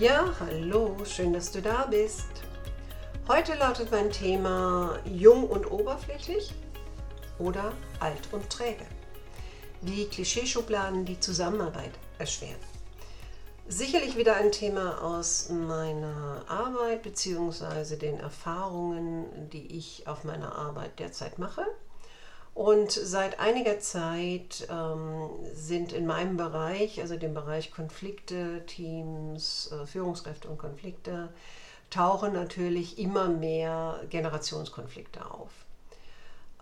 Ja, hallo, schön, dass du da bist. Heute lautet mein Thema jung und oberflächlich oder alt und träge. Wie Klischeeschubladen die Zusammenarbeit erschweren. Sicherlich wieder ein Thema aus meiner Arbeit bzw. den Erfahrungen, die ich auf meiner Arbeit derzeit mache. Und seit einiger Zeit ähm, sind in meinem Bereich, also dem Bereich Konflikte, Teams, äh, Führungskräfte und Konflikte, tauchen natürlich immer mehr Generationskonflikte auf.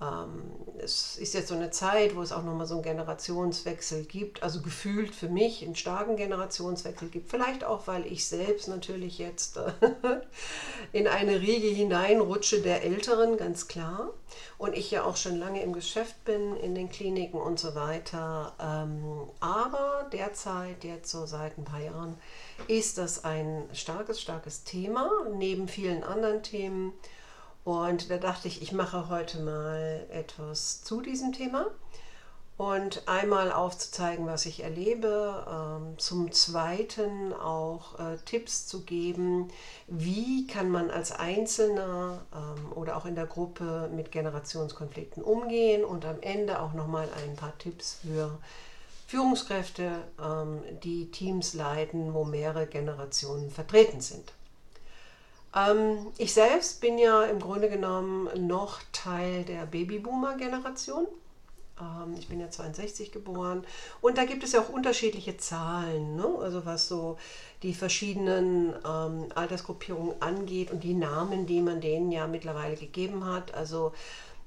Ähm, es ist jetzt so eine Zeit, wo es auch nochmal so einen Generationswechsel gibt, also gefühlt für mich einen starken Generationswechsel gibt. Vielleicht auch, weil ich selbst natürlich jetzt äh, in eine Riege hineinrutsche der Älteren, ganz klar. Und ich ja auch schon lange im Geschäft bin, in den Kliniken und so weiter. Ähm, aber derzeit, jetzt so seit ein paar Jahren, ist das ein starkes, starkes Thema, neben vielen anderen Themen. Und da dachte ich, ich mache heute mal etwas zu diesem Thema und einmal aufzuzeigen, was ich erlebe, ähm, zum Zweiten auch äh, Tipps zu geben, wie kann man als Einzelner ähm, oder auch in der Gruppe mit Generationskonflikten umgehen und am Ende auch nochmal ein paar Tipps für Führungskräfte, ähm, die Teams leiten, wo mehrere Generationen vertreten sind. Ähm, ich selbst bin ja im Grunde genommen noch Teil der Babyboomer-Generation. Ähm, ich bin ja 62 geboren und da gibt es ja auch unterschiedliche Zahlen, ne? also was so die verschiedenen ähm, Altersgruppierungen angeht und die Namen, die man denen ja mittlerweile gegeben hat. Also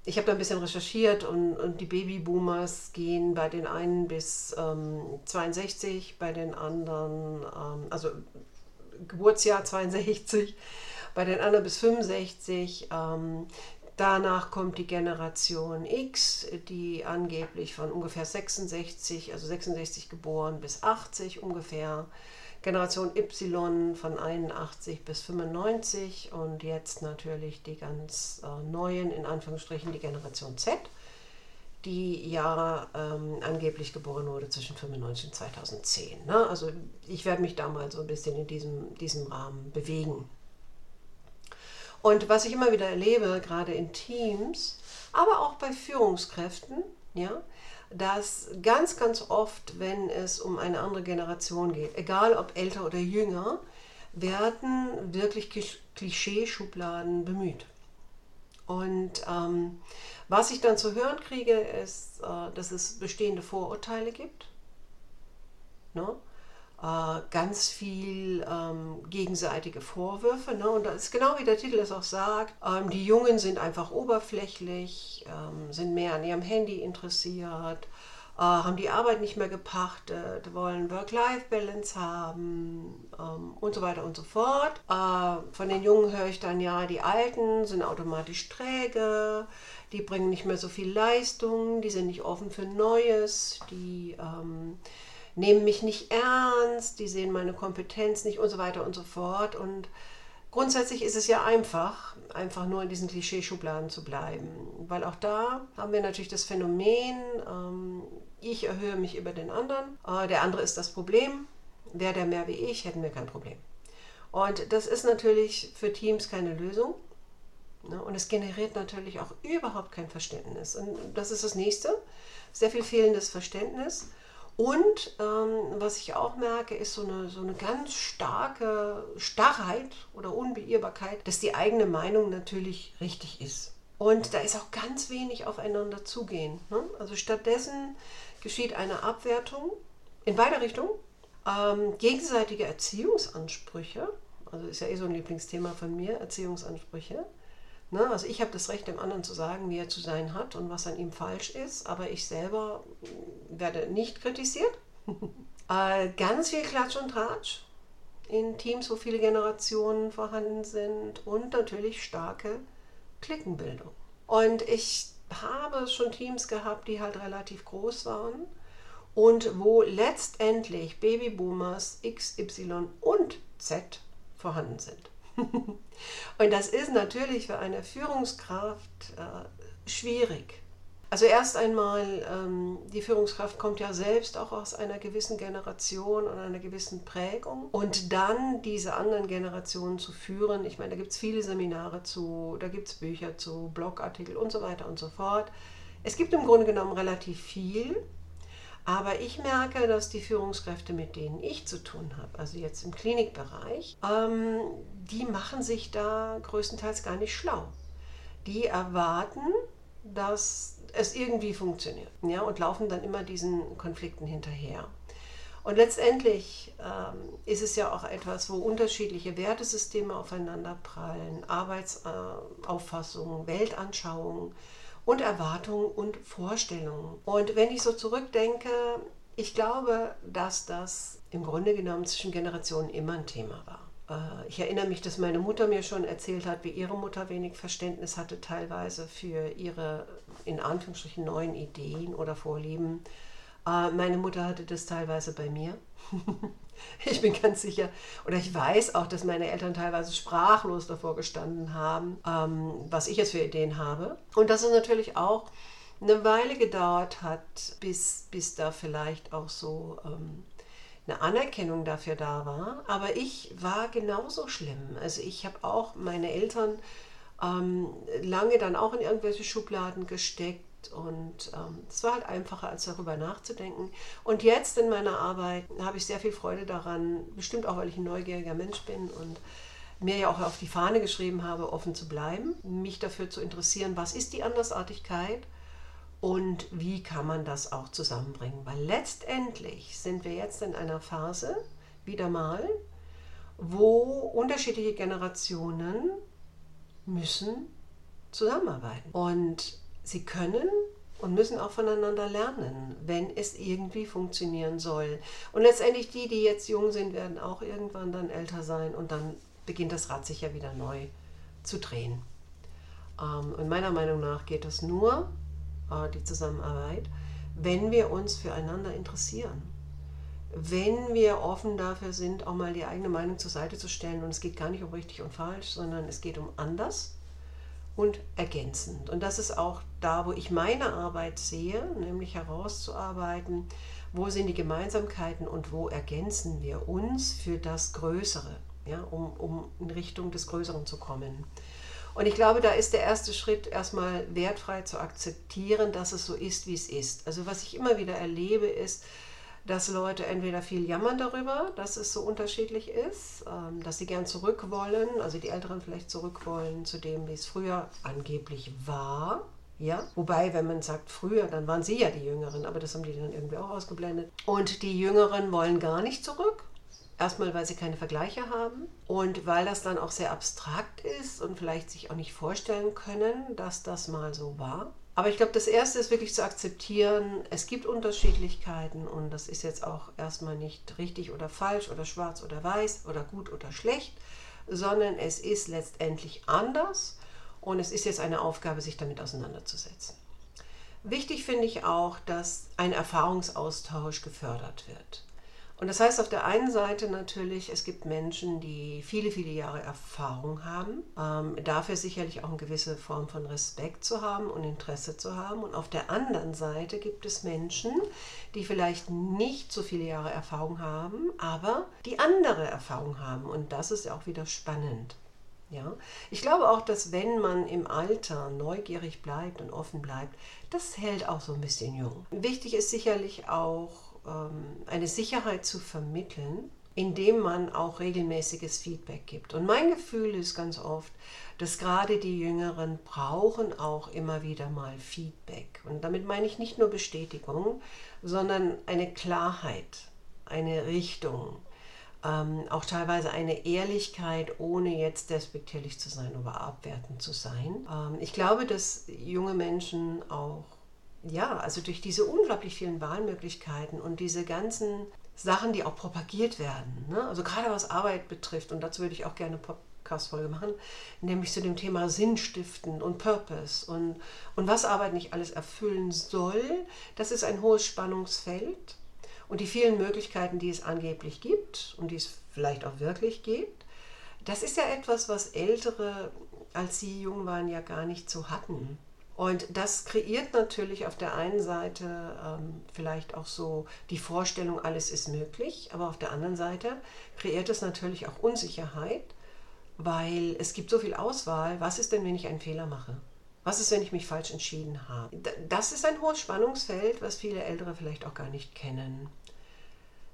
ich habe da ein bisschen recherchiert und, und, die Babyboomers gehen bei den einen bis ähm, 62, bei den anderen, ähm, also Geburtsjahr 62 bei den anderen bis 65. Ähm, danach kommt die Generation X, die angeblich von ungefähr 66, also 66 geboren bis 80 ungefähr. Generation Y von 81 bis 95 und jetzt natürlich die ganz äh, neuen, in Anführungsstrichen, die Generation Z, die ja ähm, angeblich geboren wurde zwischen 95 und 2010. Ne? Also ich werde mich da mal so ein bisschen in diesem, diesem Rahmen bewegen. Und was ich immer wieder erlebe, gerade in Teams, aber auch bei Führungskräften, ja, dass ganz, ganz oft, wenn es um eine andere Generation geht, egal ob älter oder jünger, werden wirklich Klischeeschubladen bemüht. Und ähm, was ich dann zu hören kriege, ist, äh, dass es bestehende Vorurteile gibt. Ne? Äh, ganz viel ähm, gegenseitige Vorwürfe. Ne? Und das ist genau wie der Titel es auch sagt. Ähm, die Jungen sind einfach oberflächlich, ähm, sind mehr an ihrem Handy interessiert, äh, haben die Arbeit nicht mehr gepachtet, wollen Work-Life-Balance haben ähm, und so weiter und so fort. Äh, von den Jungen höre ich dann ja, die Alten sind automatisch träge, die bringen nicht mehr so viel Leistung, die sind nicht offen für Neues, die ähm, nehmen mich nicht ernst, die sehen meine Kompetenz nicht und so weiter und so fort. Und grundsätzlich ist es ja einfach, einfach nur in diesen Klischeeschubladen zu bleiben. Weil auch da haben wir natürlich das Phänomen, ähm, ich erhöhe mich über den anderen, äh, der andere ist das Problem. Wäre der mehr wie ich, hätten wir kein Problem. Und das ist natürlich für Teams keine Lösung. Ne? Und es generiert natürlich auch überhaupt kein Verständnis. Und das ist das nächste. Sehr viel fehlendes Verständnis. Und ähm, was ich auch merke, ist so eine, so eine ganz starke Starrheit oder Unbeirrbarkeit, dass die eigene Meinung natürlich richtig ist. Und da ist auch ganz wenig aufeinander zugehen. Ne? Also stattdessen geschieht eine Abwertung in beide Richtungen. Ähm, gegenseitige Erziehungsansprüche, also ist ja eh so ein Lieblingsthema von mir, Erziehungsansprüche, Ne? Also ich habe das Recht, dem anderen zu sagen, wie er zu sein hat und was an ihm falsch ist, aber ich selber werde nicht kritisiert. äh, ganz viel Klatsch und Tratsch. in Teams, wo viele Generationen vorhanden sind und natürlich starke Klickenbildung. Und ich habe schon Teams gehabt, die halt relativ groß waren und wo letztendlich Babyboomers X, Y und Z vorhanden sind. Und das ist natürlich für eine Führungskraft äh, schwierig. Also erst einmal, ähm, die Führungskraft kommt ja selbst auch aus einer gewissen Generation und einer gewissen Prägung. Und dann diese anderen Generationen zu führen, ich meine, da gibt es viele Seminare zu, da gibt es Bücher zu, Blogartikel und so weiter und so fort. Es gibt im Grunde genommen relativ viel. Aber ich merke, dass die Führungskräfte, mit denen ich zu tun habe, also jetzt im Klinikbereich, ähm, die machen sich da größtenteils gar nicht schlau. Die erwarten, dass es irgendwie funktioniert ja, und laufen dann immer diesen Konflikten hinterher. Und letztendlich ähm, ist es ja auch etwas, wo unterschiedliche Wertesysteme aufeinander prallen, Arbeitsauffassungen, Weltanschauungen und Erwartungen und Vorstellungen. Und wenn ich so zurückdenke, ich glaube, dass das im Grunde genommen zwischen Generationen immer ein Thema war. Äh, ich erinnere mich, dass meine Mutter mir schon erzählt hat, wie ihre Mutter wenig Verständnis hatte teilweise für ihre in Anführungsstrichen neuen Ideen oder Vorlieben. Äh, meine Mutter hatte das teilweise bei mir. Ich bin ganz sicher, oder ich weiß auch, dass meine Eltern teilweise sprachlos davor gestanden haben, ähm, was ich jetzt für Ideen habe. Und dass es natürlich auch eine Weile gedauert hat, bis, bis da vielleicht auch so ähm, eine Anerkennung dafür da war. Aber ich war genauso schlimm. Also ich habe auch meine Eltern ähm, lange dann auch in irgendwelche Schubladen gesteckt und ähm, es war halt einfacher, als darüber nachzudenken. Und jetzt in meiner Arbeit habe ich sehr viel Freude daran, bestimmt auch, weil ich ein neugieriger Mensch bin und mir ja auch auf die Fahne geschrieben habe, offen zu bleiben, mich dafür zu interessieren, was ist die Andersartigkeit und wie kann man das auch zusammenbringen. Weil letztendlich sind wir jetzt in einer Phase, wieder mal, wo unterschiedliche Generationen müssen zusammenarbeiten. Und sie können und müssen auch voneinander lernen, wenn es irgendwie funktionieren soll. Und letztendlich die, die jetzt jung sind, werden auch irgendwann dann älter sein und dann beginnt das Rad sich ja wieder neu zu drehen. Ähm, und meiner Meinung nach geht das nur, äh, die Zusammenarbeit, wenn wir uns füreinander interessieren. Wenn wir offen dafür sind, auch mal die eigene Meinung zur Seite zu stellen. Und es geht gar nicht um richtig und falsch, sondern es geht um anders und ergänzend. Und das ist auch da, wo ich meine Arbeit sehe, nämlich herauszuarbeiten, wo sind die Gemeinsamkeiten und wo ergänzen wir uns für das Größere, ja, um, um in Richtung des Größeren zu kommen. Und ich glaube, da ist der erste Schritt erstmal wertfrei zu akzeptieren, dass es so ist, wie es ist. Also was ich immer wieder erlebe, ist, dass Leute entweder viel jammern darüber, dass es so unterschiedlich ist, ähm, dass sie gern zurück wollen, also die Älteren vielleicht zurück wollen zu dem, wie es früher angeblich war. Ja, wobei, wenn man sagt früher, dann waren sie ja die Jüngeren, aber das haben die dann irgendwie auch ausgeblendet. Und die Jüngeren wollen gar nicht zurück. Erstmal, weil sie keine Vergleiche haben und weil das dann auch sehr abstrakt ist und vielleicht sich auch nicht vorstellen können, dass das mal so war. Aber ich glaube, das Erste ist wirklich zu akzeptieren, es gibt Unterschiedlichkeiten und das ist jetzt auch erstmal nicht richtig oder falsch oder schwarz oder weiß oder gut oder schlecht, sondern es ist letztendlich anders und es ist jetzt eine Aufgabe, sich damit auseinanderzusetzen. Wichtig finde ich auch, dass ein Erfahrungsaustausch gefördert wird. Und das heißt auf der einen Seite natürlich, es gibt Menschen, die viele, viele Jahre Erfahrung haben, ähm, dafür sicherlich auch eine gewisse Form von Respekt zu haben und Interesse zu haben. Und auf der anderen Seite gibt es Menschen, die vielleicht nicht so viele Jahre Erfahrung haben, aber die andere Erfahrung haben. Und das ist ja auch wieder spannend. Ja? Ich glaube auch, dass wenn man im Alter neugierig bleibt und offen bleibt, das hält auch so ein bisschen jung. Wichtig ist sicherlich auch, eine Sicherheit zu vermitteln, indem man auch regelmäßiges Feedback gibt. Und mein Gefühl ist ganz oft, dass gerade die Jüngeren brauchen auch immer wieder mal Feedback. Und damit meine ich nicht nur Bestätigung, sondern eine Klarheit, eine Richtung, ähm, auch teilweise eine Ehrlichkeit, ohne jetzt despektierlich zu sein oder abwertend zu sein. Ähm, ich glaube, dass junge Menschen auch ja, also durch diese unglaublich vielen Wahlmöglichkeiten und diese ganzen Sachen, die auch propagiert werden. Ne? Also gerade was Arbeit betrifft, und dazu würde ich auch gerne Podcast-Folge machen, nämlich zu dem Thema Sinnstiften und Purpose und, und was Arbeit nicht alles erfüllen soll. Das ist ein hohes Spannungsfeld. Und die vielen Möglichkeiten, die es angeblich gibt und die es vielleicht auch wirklich gibt, das ist ja etwas, was Ältere, als sie jung waren, ja gar nicht so hatten. Und das kreiert natürlich auf der einen Seite ähm, vielleicht auch so die Vorstellung, alles ist möglich, aber auf der anderen Seite kreiert es natürlich auch Unsicherheit, weil es gibt so viel Auswahl. Was ist denn, wenn ich einen Fehler mache? Was ist, wenn ich mich falsch entschieden habe? Das ist ein hohes Spannungsfeld, was viele Ältere vielleicht auch gar nicht kennen.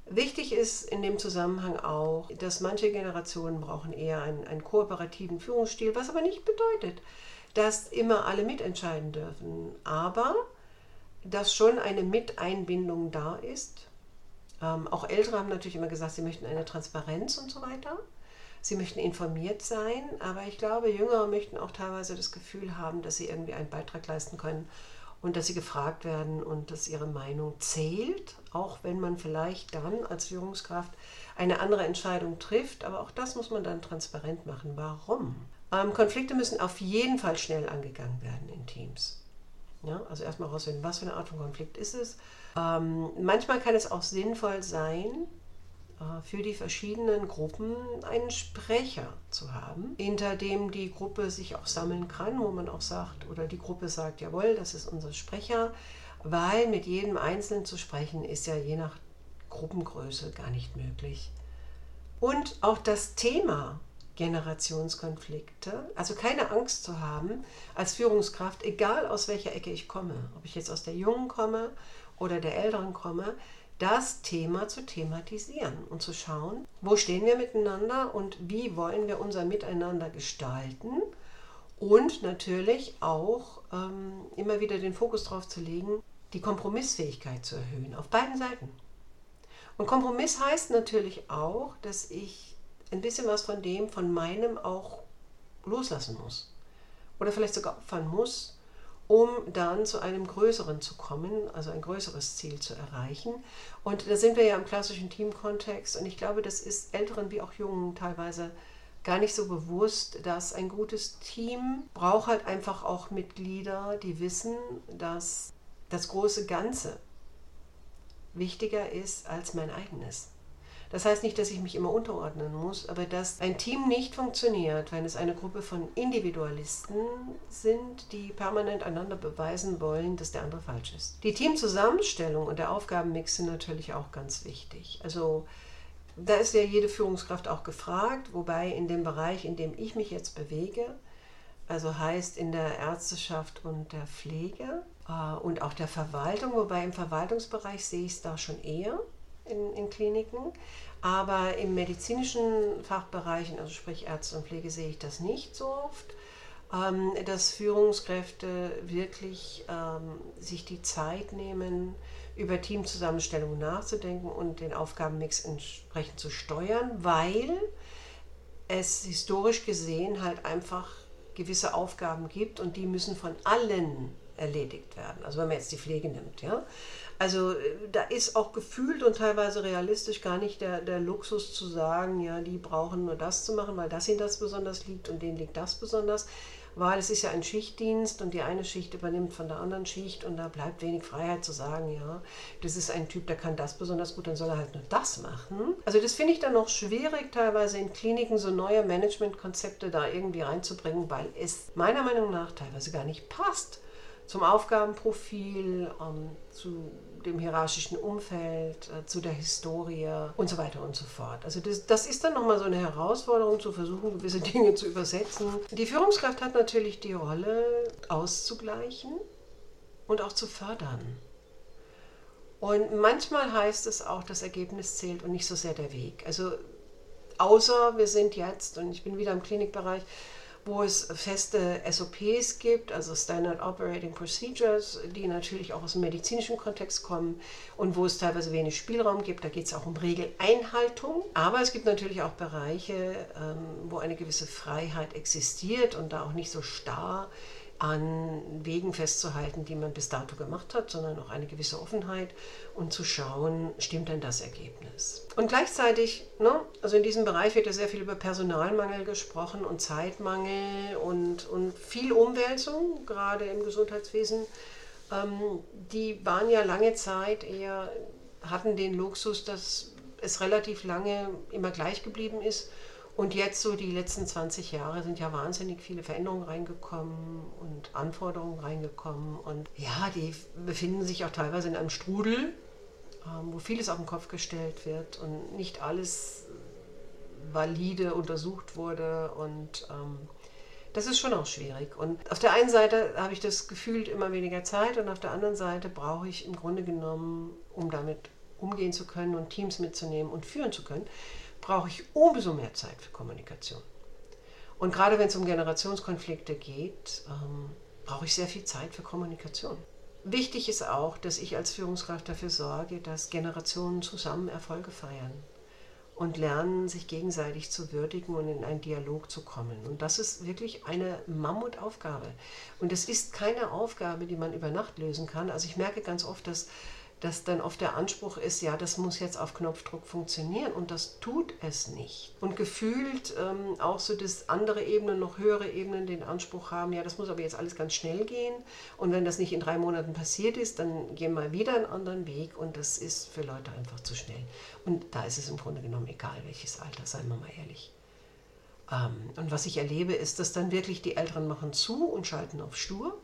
Wichtig ist in dem Zusammenhang auch, dass manche Generationen brauchen eher einen, einen kooperativen Führungsstil, was aber nicht bedeutet, dass immer alle mitentscheiden dürfen, aber dass schon eine Miteinbindung da ist. Ähm, auch Ältere haben natürlich immer gesagt, sie möchten eine Transparenz und so weiter. Sie möchten informiert sein, aber ich glaube, Jüngere möchten auch teilweise das Gefühl haben, dass sie irgendwie einen Beitrag leisten können und dass sie gefragt werden und dass ihre Meinung zählt, auch wenn man vielleicht dann als Führungskraft eine andere Entscheidung trifft. Aber auch das muss man dann transparent machen. Warum? Ähm, Konflikte müssen auf jeden Fall schnell angegangen werden in Teams. Ja, also erstmal herausfinden, was für eine Art von Konflikt ist es. Ähm, manchmal kann es auch sinnvoll sein, äh, für die verschiedenen Gruppen einen Sprecher zu haben, hinter dem die Gruppe sich auch sammeln kann, wo man auch sagt, oder die Gruppe sagt, jawohl, das ist unser Sprecher, weil mit jedem Einzelnen zu sprechen ist ja je nach Gruppengröße gar nicht möglich. Und auch das Thema Generationskonflikte. Also keine Angst zu haben als Führungskraft, egal aus welcher Ecke ich komme, ob ich jetzt aus der Jungen komme oder der Älteren komme, das Thema zu thematisieren und zu schauen, wo stehen wir miteinander und wie wollen wir unser Miteinander gestalten und natürlich auch ähm, immer wieder den Fokus darauf zu legen, die Kompromissfähigkeit zu erhöhen, auf beiden Seiten. Und Kompromiss heißt natürlich auch, dass ich ein bisschen was von dem, von meinem auch loslassen muss. Oder vielleicht sogar opfern muss, um dann zu einem größeren zu kommen, also ein größeres Ziel zu erreichen. Und da sind wir ja im klassischen Teamkontext und ich glaube, das ist Älteren wie auch Jungen teilweise gar nicht so bewusst, dass ein gutes Team braucht halt einfach auch Mitglieder, die wissen, dass das große Ganze wichtiger ist als mein eigenes. Das heißt nicht, dass ich mich immer unterordnen muss, aber dass ein Team nicht funktioniert, wenn es eine Gruppe von Individualisten sind, die permanent einander beweisen wollen, dass der andere falsch ist. Die Teamzusammenstellung und der Aufgabenmix sind natürlich auch ganz wichtig. Also da ist ja jede Führungskraft auch gefragt, wobei in dem Bereich, in dem ich mich jetzt bewege, also heißt in der Ärzteschaft und der Pflege äh, und auch der Verwaltung, wobei im Verwaltungsbereich sehe ich es da schon eher in, in Kliniken. Aber im medizinischen Fachbereichen, also sprich Ärzte und Pflege, sehe ich das nicht so oft, ähm, dass Führungskräfte wirklich ähm, sich die Zeit nehmen, über Teamzusammenstellungen nachzudenken und den Aufgabenmix entsprechend zu steuern, weil es historisch gesehen halt einfach gewisse Aufgaben gibt und die müssen von allen erledigt werden. Also wenn man jetzt die Pflege nimmt, ja. Also äh, da ist auch gefühlt und teilweise realistisch gar nicht der, der Luxus zu sagen, ja, die brauchen nur das zu machen, weil das ihnen das besonders liegt und denen liegt das besonders. Weil es ist ja ein Schichtdienst und die eine Schicht übernimmt von der anderen Schicht und da bleibt wenig Freiheit zu sagen, ja, das ist ein Typ, der kann das besonders gut, dann soll er halt nur das machen. Also das finde ich dann noch schwierig, teilweise in Kliniken so neue Managementkonzepte da irgendwie reinzubringen, weil es meiner Meinung nach teilweise gar nicht passt zum Aufgabenprofil, ähm, zu dem hierarchischen Umfeld, äh, zu der Historie und so weiter und so fort. Also das, das ist dann nochmal so eine Herausforderung, zu versuchen, gewisse Dinge zu übersetzen. Die Führungskraft hat natürlich die Rolle, auszugleichen und auch zu fördern. Und manchmal heißt es auch, das Ergebnis zählt und nicht so sehr der Weg. Also außer wir sind jetzt, und ich bin wieder im Klinikbereich, wo es feste SOPs gibt, also Standard Operating Procedures, die natürlich auch aus dem medizinischen Kontext kommen und wo es teilweise wenig Spielraum gibt. Da geht es auch um Regeleinhaltung. Aber es gibt natürlich auch Bereiche, ähm, wo eine gewisse Freiheit existiert und da auch nicht so starr an Wegen festzuhalten, die man bis dato gemacht hat, sondern auch eine gewisse Offenheit und zu schauen, stimmt denn das Ergebnis? Und gleichzeitig, ne, also in diesem Bereich wird ja sehr viel über Personalmangel gesprochen und Zeitmangel und, und viel Umwälzung, gerade im Gesundheitswesen. Ähm, die waren ja lange Zeit eher, hatten den Luxus, dass es relativ lange immer gleich geblieben ist und jetzt so die letzten 20 Jahre sind ja wahnsinnig viele Veränderungen reingekommen und Anforderungen reingekommen. Und ja, die befinden sich auch teilweise in einem Strudel, ähm, wo vieles auf den Kopf gestellt wird und nicht alles valide untersucht wurde. Und ähm, das ist schon auch schwierig. Und auf der einen Seite habe ich das gefühlt immer weniger Zeit und auf der anderen Seite brauche ich im Grunde genommen, um damit umgehen zu können und Teams mitzunehmen und führen zu können, brauche ich umso mehr Zeit für Kommunikation. Und gerade wenn es um Generationskonflikte geht, ähm, brauche ich sehr viel Zeit für Kommunikation. Wichtig ist auch, dass ich als Führungskraft dafür sorge, dass Generationen zusammen Erfolge feiern und lernen, sich gegenseitig zu würdigen und in einen Dialog zu kommen. Und das ist wirklich eine Mammutaufgabe. Und es ist keine Aufgabe, die man über Nacht lösen kann. Also ich merke ganz oft, dass dass dann oft der Anspruch ist, ja, das muss jetzt auf Knopfdruck funktionieren und das tut es nicht. Und gefühlt ähm, auch so, dass andere Ebenen, noch höhere Ebenen den Anspruch haben, ja, das muss aber jetzt alles ganz schnell gehen und wenn das nicht in drei Monaten passiert ist, dann gehen wir wieder einen anderen Weg und das ist für Leute einfach zu schnell. Und da ist es im Grunde genommen egal, welches Alter, seien wir mal ehrlich. Ähm, und was ich erlebe, ist, dass dann wirklich die Älteren machen zu und schalten auf Stur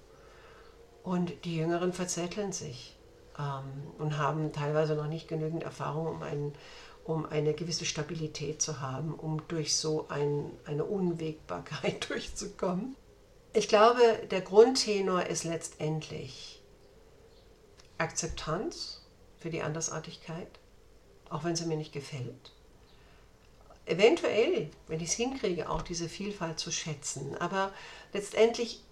und die Jüngeren verzetteln sich ähm, und haben teilweise noch nicht genügend Erfahrung, um, ein, um eine gewisse Stabilität zu haben, um durch so ein, eine Unwägbarkeit durchzukommen. Ich glaube, der Grundtenor ist letztendlich Akzeptanz für die Andersartigkeit, auch wenn sie mir nicht gefällt. Eventuell, wenn ich es hinkriege, auch diese Vielfalt zu schätzen. Aber letztendlich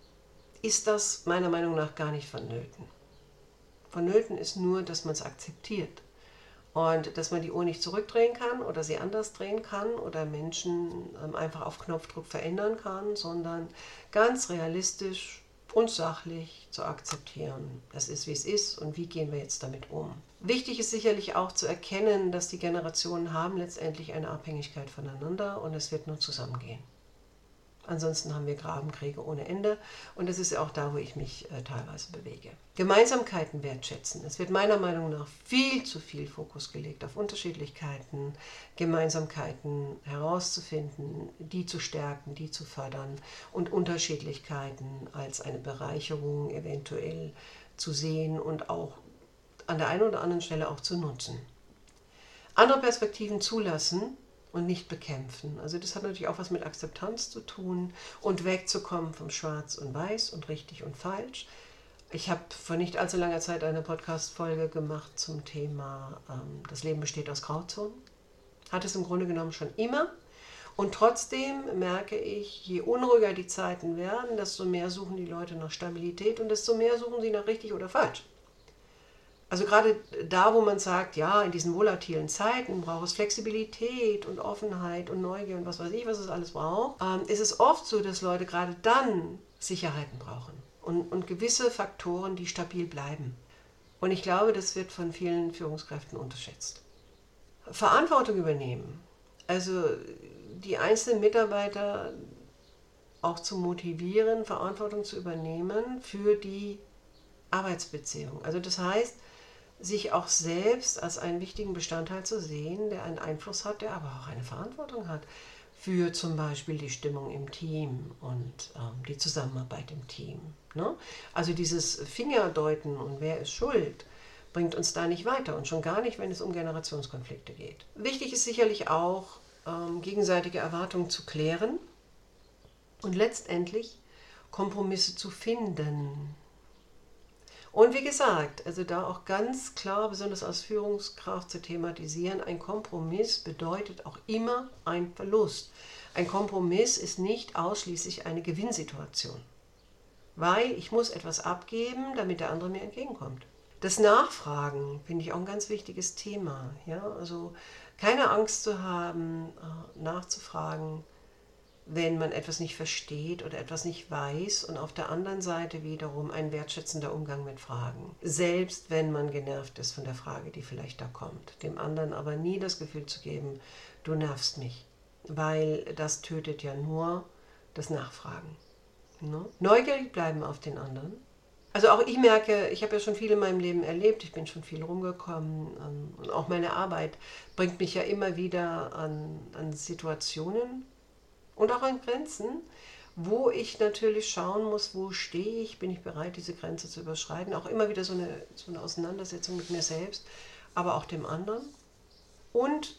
ist das meiner Meinung nach gar nicht vonnöten. Vonnöten ist nur, dass man es akzeptiert. Und dass man die Uhr nicht zurückdrehen kann oder sie anders drehen kann oder Menschen ähm, einfach auf Knopfdruck verändern kann, sondern ganz realistisch und sachlich zu akzeptieren. Es ist, wie es ist und wie gehen wir jetzt damit um. Wichtig ist sicherlich auch zu erkennen, dass die Generationen haben letztendlich eine Abhängigkeit voneinander und es wird nur zusammengehen. Ansonsten haben wir Grabenkriege ohne Ende und das ist ja auch da, wo ich mich äh, teilweise bewege. Gemeinsamkeiten wertschätzen. Es wird meiner Meinung nach viel zu viel Fokus gelegt auf Unterschiedlichkeiten, Gemeinsamkeiten herauszufinden, die zu stärken, die zu fördern und Unterschiedlichkeiten als eine Bereicherung eventuell zu sehen und auch an der einen oder anderen Stelle auch zu nutzen. Andere Perspektiven zulassen und nicht bekämpfen. Also das hat natürlich auch was mit Akzeptanz zu tun und wegzukommen vom Schwarz und Weiß und richtig und falsch. Ich habe vor nicht allzu langer Zeit eine Podcast-Folge gemacht zum Thema ähm, Das Leben besteht aus Grauzonen. Hat es im Grunde genommen schon immer. Und trotzdem merke ich, je unruhiger die Zeiten werden, desto mehr suchen die Leute nach Stabilität und desto mehr suchen sie nach richtig oder falsch. Also gerade da, wo man sagt, ja, in diesen volatilen Zeiten braucht es Flexibilität und Offenheit und Neugier und was weiß ich, was es alles braucht, ähm, ist es oft so, dass Leute gerade dann Sicherheiten brauchen und, und gewisse Faktoren, die stabil bleiben. Und ich glaube, das wird von vielen Führungskräften unterschätzt. Verantwortung übernehmen, also die einzelnen Mitarbeiter auch zu motivieren, Verantwortung zu übernehmen für die Arbeitsbeziehung. Also das heißt, sich auch selbst als einen wichtigen Bestandteil zu sehen, der einen Einfluss hat, der aber auch eine Verantwortung hat für zum Beispiel die Stimmung im Team und ähm, die Zusammenarbeit im Team. Ne? Also dieses Fingerdeuten und wer ist schuld, bringt uns da nicht weiter und schon gar nicht, wenn es um Generationskonflikte geht. Wichtig ist sicherlich auch, ähm, gegenseitige Erwartungen zu klären und letztendlich Kompromisse zu finden und wie gesagt, also da auch ganz klar, besonders als Führungskraft zu thematisieren, ein Kompromiss bedeutet auch immer ein Verlust. Ein Kompromiss ist nicht ausschließlich eine Gewinnsituation, weil ich muss etwas abgeben, damit der andere mir entgegenkommt. Das Nachfragen finde ich auch ein ganz wichtiges Thema. Ja? Also keine Angst zu haben, äh, nachzufragen, wenn man etwas nicht versteht oder etwas nicht weiß und auf der anderen Seite wiederum ein wertschätzender Umgang mit Fragen. Selbst wenn man genervt ist von der Frage, die vielleicht da kommt. Dem anderen aber nie das Gefühl zu geben, du nervst mich, weil das tötet ja nur das Nachfragen. Ne? Neugierig bleiben auf den anderen. Also auch ich merke, ich habe ja schon viel in meinem Leben erlebt, ich bin schon viel rumgekommen ähm, und auch meine Arbeit bringt mich ja immer wieder an, an Situationen, und auch an Grenzen, wo ich natürlich schauen muss, wo stehe ich, bin ich bereit, diese Grenze zu überschreiten. Auch immer wieder so eine, so eine Auseinandersetzung mit mir selbst, aber auch dem anderen. Und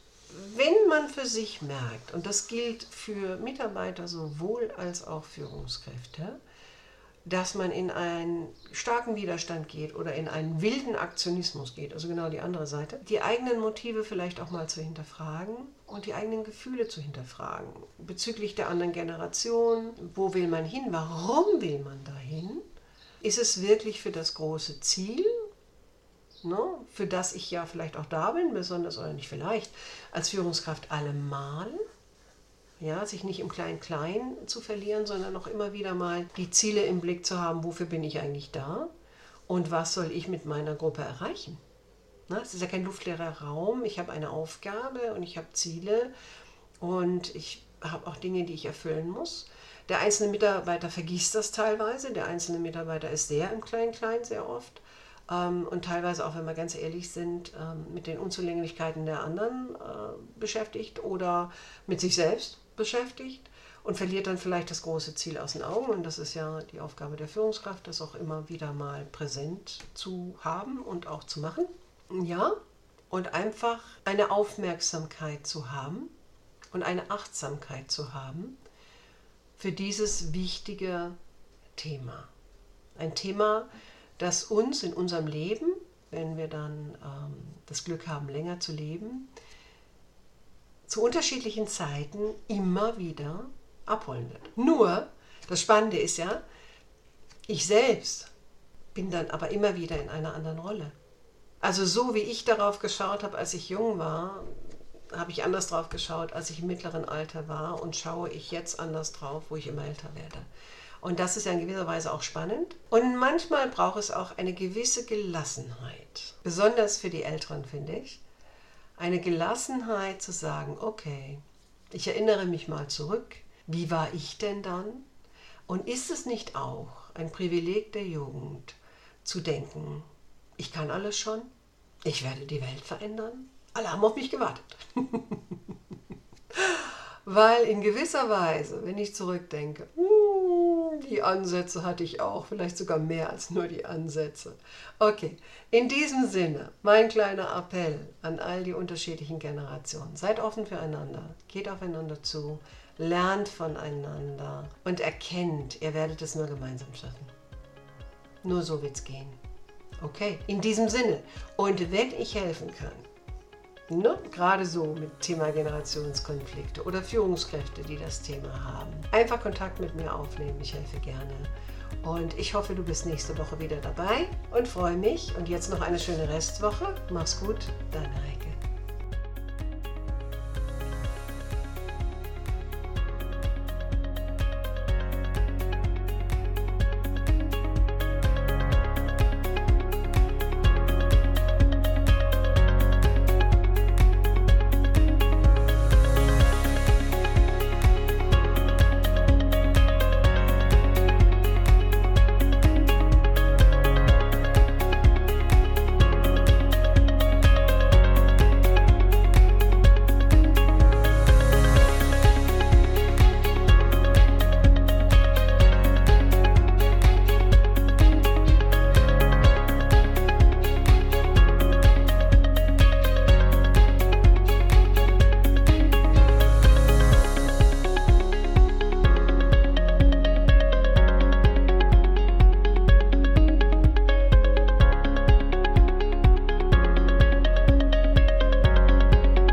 wenn man für sich merkt, und das gilt für Mitarbeiter sowohl als auch Führungskräfte, dass man in einen starken Widerstand geht oder in einen wilden Aktionismus geht, also genau die andere Seite, die eigenen Motive vielleicht auch mal zu hinterfragen und die eigenen Gefühle zu hinterfragen bezüglich der anderen Generation. Wo will man hin? Warum will man dahin? Ist es wirklich für das große Ziel, ne, für das ich ja vielleicht auch da bin, besonders oder nicht vielleicht, als Führungskraft allemal? Ja, sich nicht im Klein-Klein zu verlieren, sondern auch immer wieder mal die Ziele im Blick zu haben, wofür bin ich eigentlich da und was soll ich mit meiner Gruppe erreichen. Na, es ist ja kein luftleerer Raum, ich habe eine Aufgabe und ich habe Ziele und ich habe auch Dinge, die ich erfüllen muss. Der einzelne Mitarbeiter vergisst das teilweise, der einzelne Mitarbeiter ist sehr im Klein-Klein sehr oft ähm, und teilweise auch, wenn wir ganz ehrlich sind, ähm, mit den Unzulänglichkeiten der anderen äh, beschäftigt oder mit sich selbst beschäftigt und verliert dann vielleicht das große Ziel aus den Augen. Und das ist ja die Aufgabe der Führungskraft, das auch immer wieder mal präsent zu haben und auch zu machen. Ja, und einfach eine Aufmerksamkeit zu haben und eine Achtsamkeit zu haben für dieses wichtige Thema. Ein Thema, das uns in unserem Leben, wenn wir dann ähm, das Glück haben, länger zu leben, zu unterschiedlichen Zeiten immer wieder abholen wird. Nur, das Spannende ist ja, ich selbst bin dann aber immer wieder in einer anderen Rolle. Also so wie ich darauf geschaut habe, als ich jung war, habe ich anders drauf geschaut, als ich im mittleren Alter war und schaue ich jetzt anders drauf, wo ich immer älter werde. Und das ist ja in gewisser Weise auch spannend. Und manchmal braucht es auch eine gewisse Gelassenheit. Besonders für die Älteren, finde ich eine Gelassenheit zu sagen, okay, ich erinnere mich mal zurück, wie war ich denn dann? Und ist es nicht auch ein Privileg der Jugend zu denken, ich kann alles schon, ich werde die Welt verändern, alle haben auf mich gewartet. Weil in gewisser Weise, wenn ich zurückdenke, uh, die Ansätze hatte ich auch, vielleicht sogar mehr als nur die Ansätze. Okay, in diesem Sinne, mein kleiner Appell an all die unterschiedlichen Generationen. Seid offen füreinander, geht aufeinander zu, lernt voneinander und erkennt, ihr werdet es nur gemeinsam schaffen. Nur so wird es gehen. Okay, in diesem Sinne. Und wenn ich helfen kann, Ne? Gerade so mit Thema Generationskonflikte oder Führungskräfte, die das Thema haben. Einfach Kontakt mit mir aufnehmen, ich helfe gerne. Und ich hoffe, du bist nächste Woche wieder dabei und freue mich. Und jetzt noch eine schöne Restwoche. Mach's gut, deine Heike.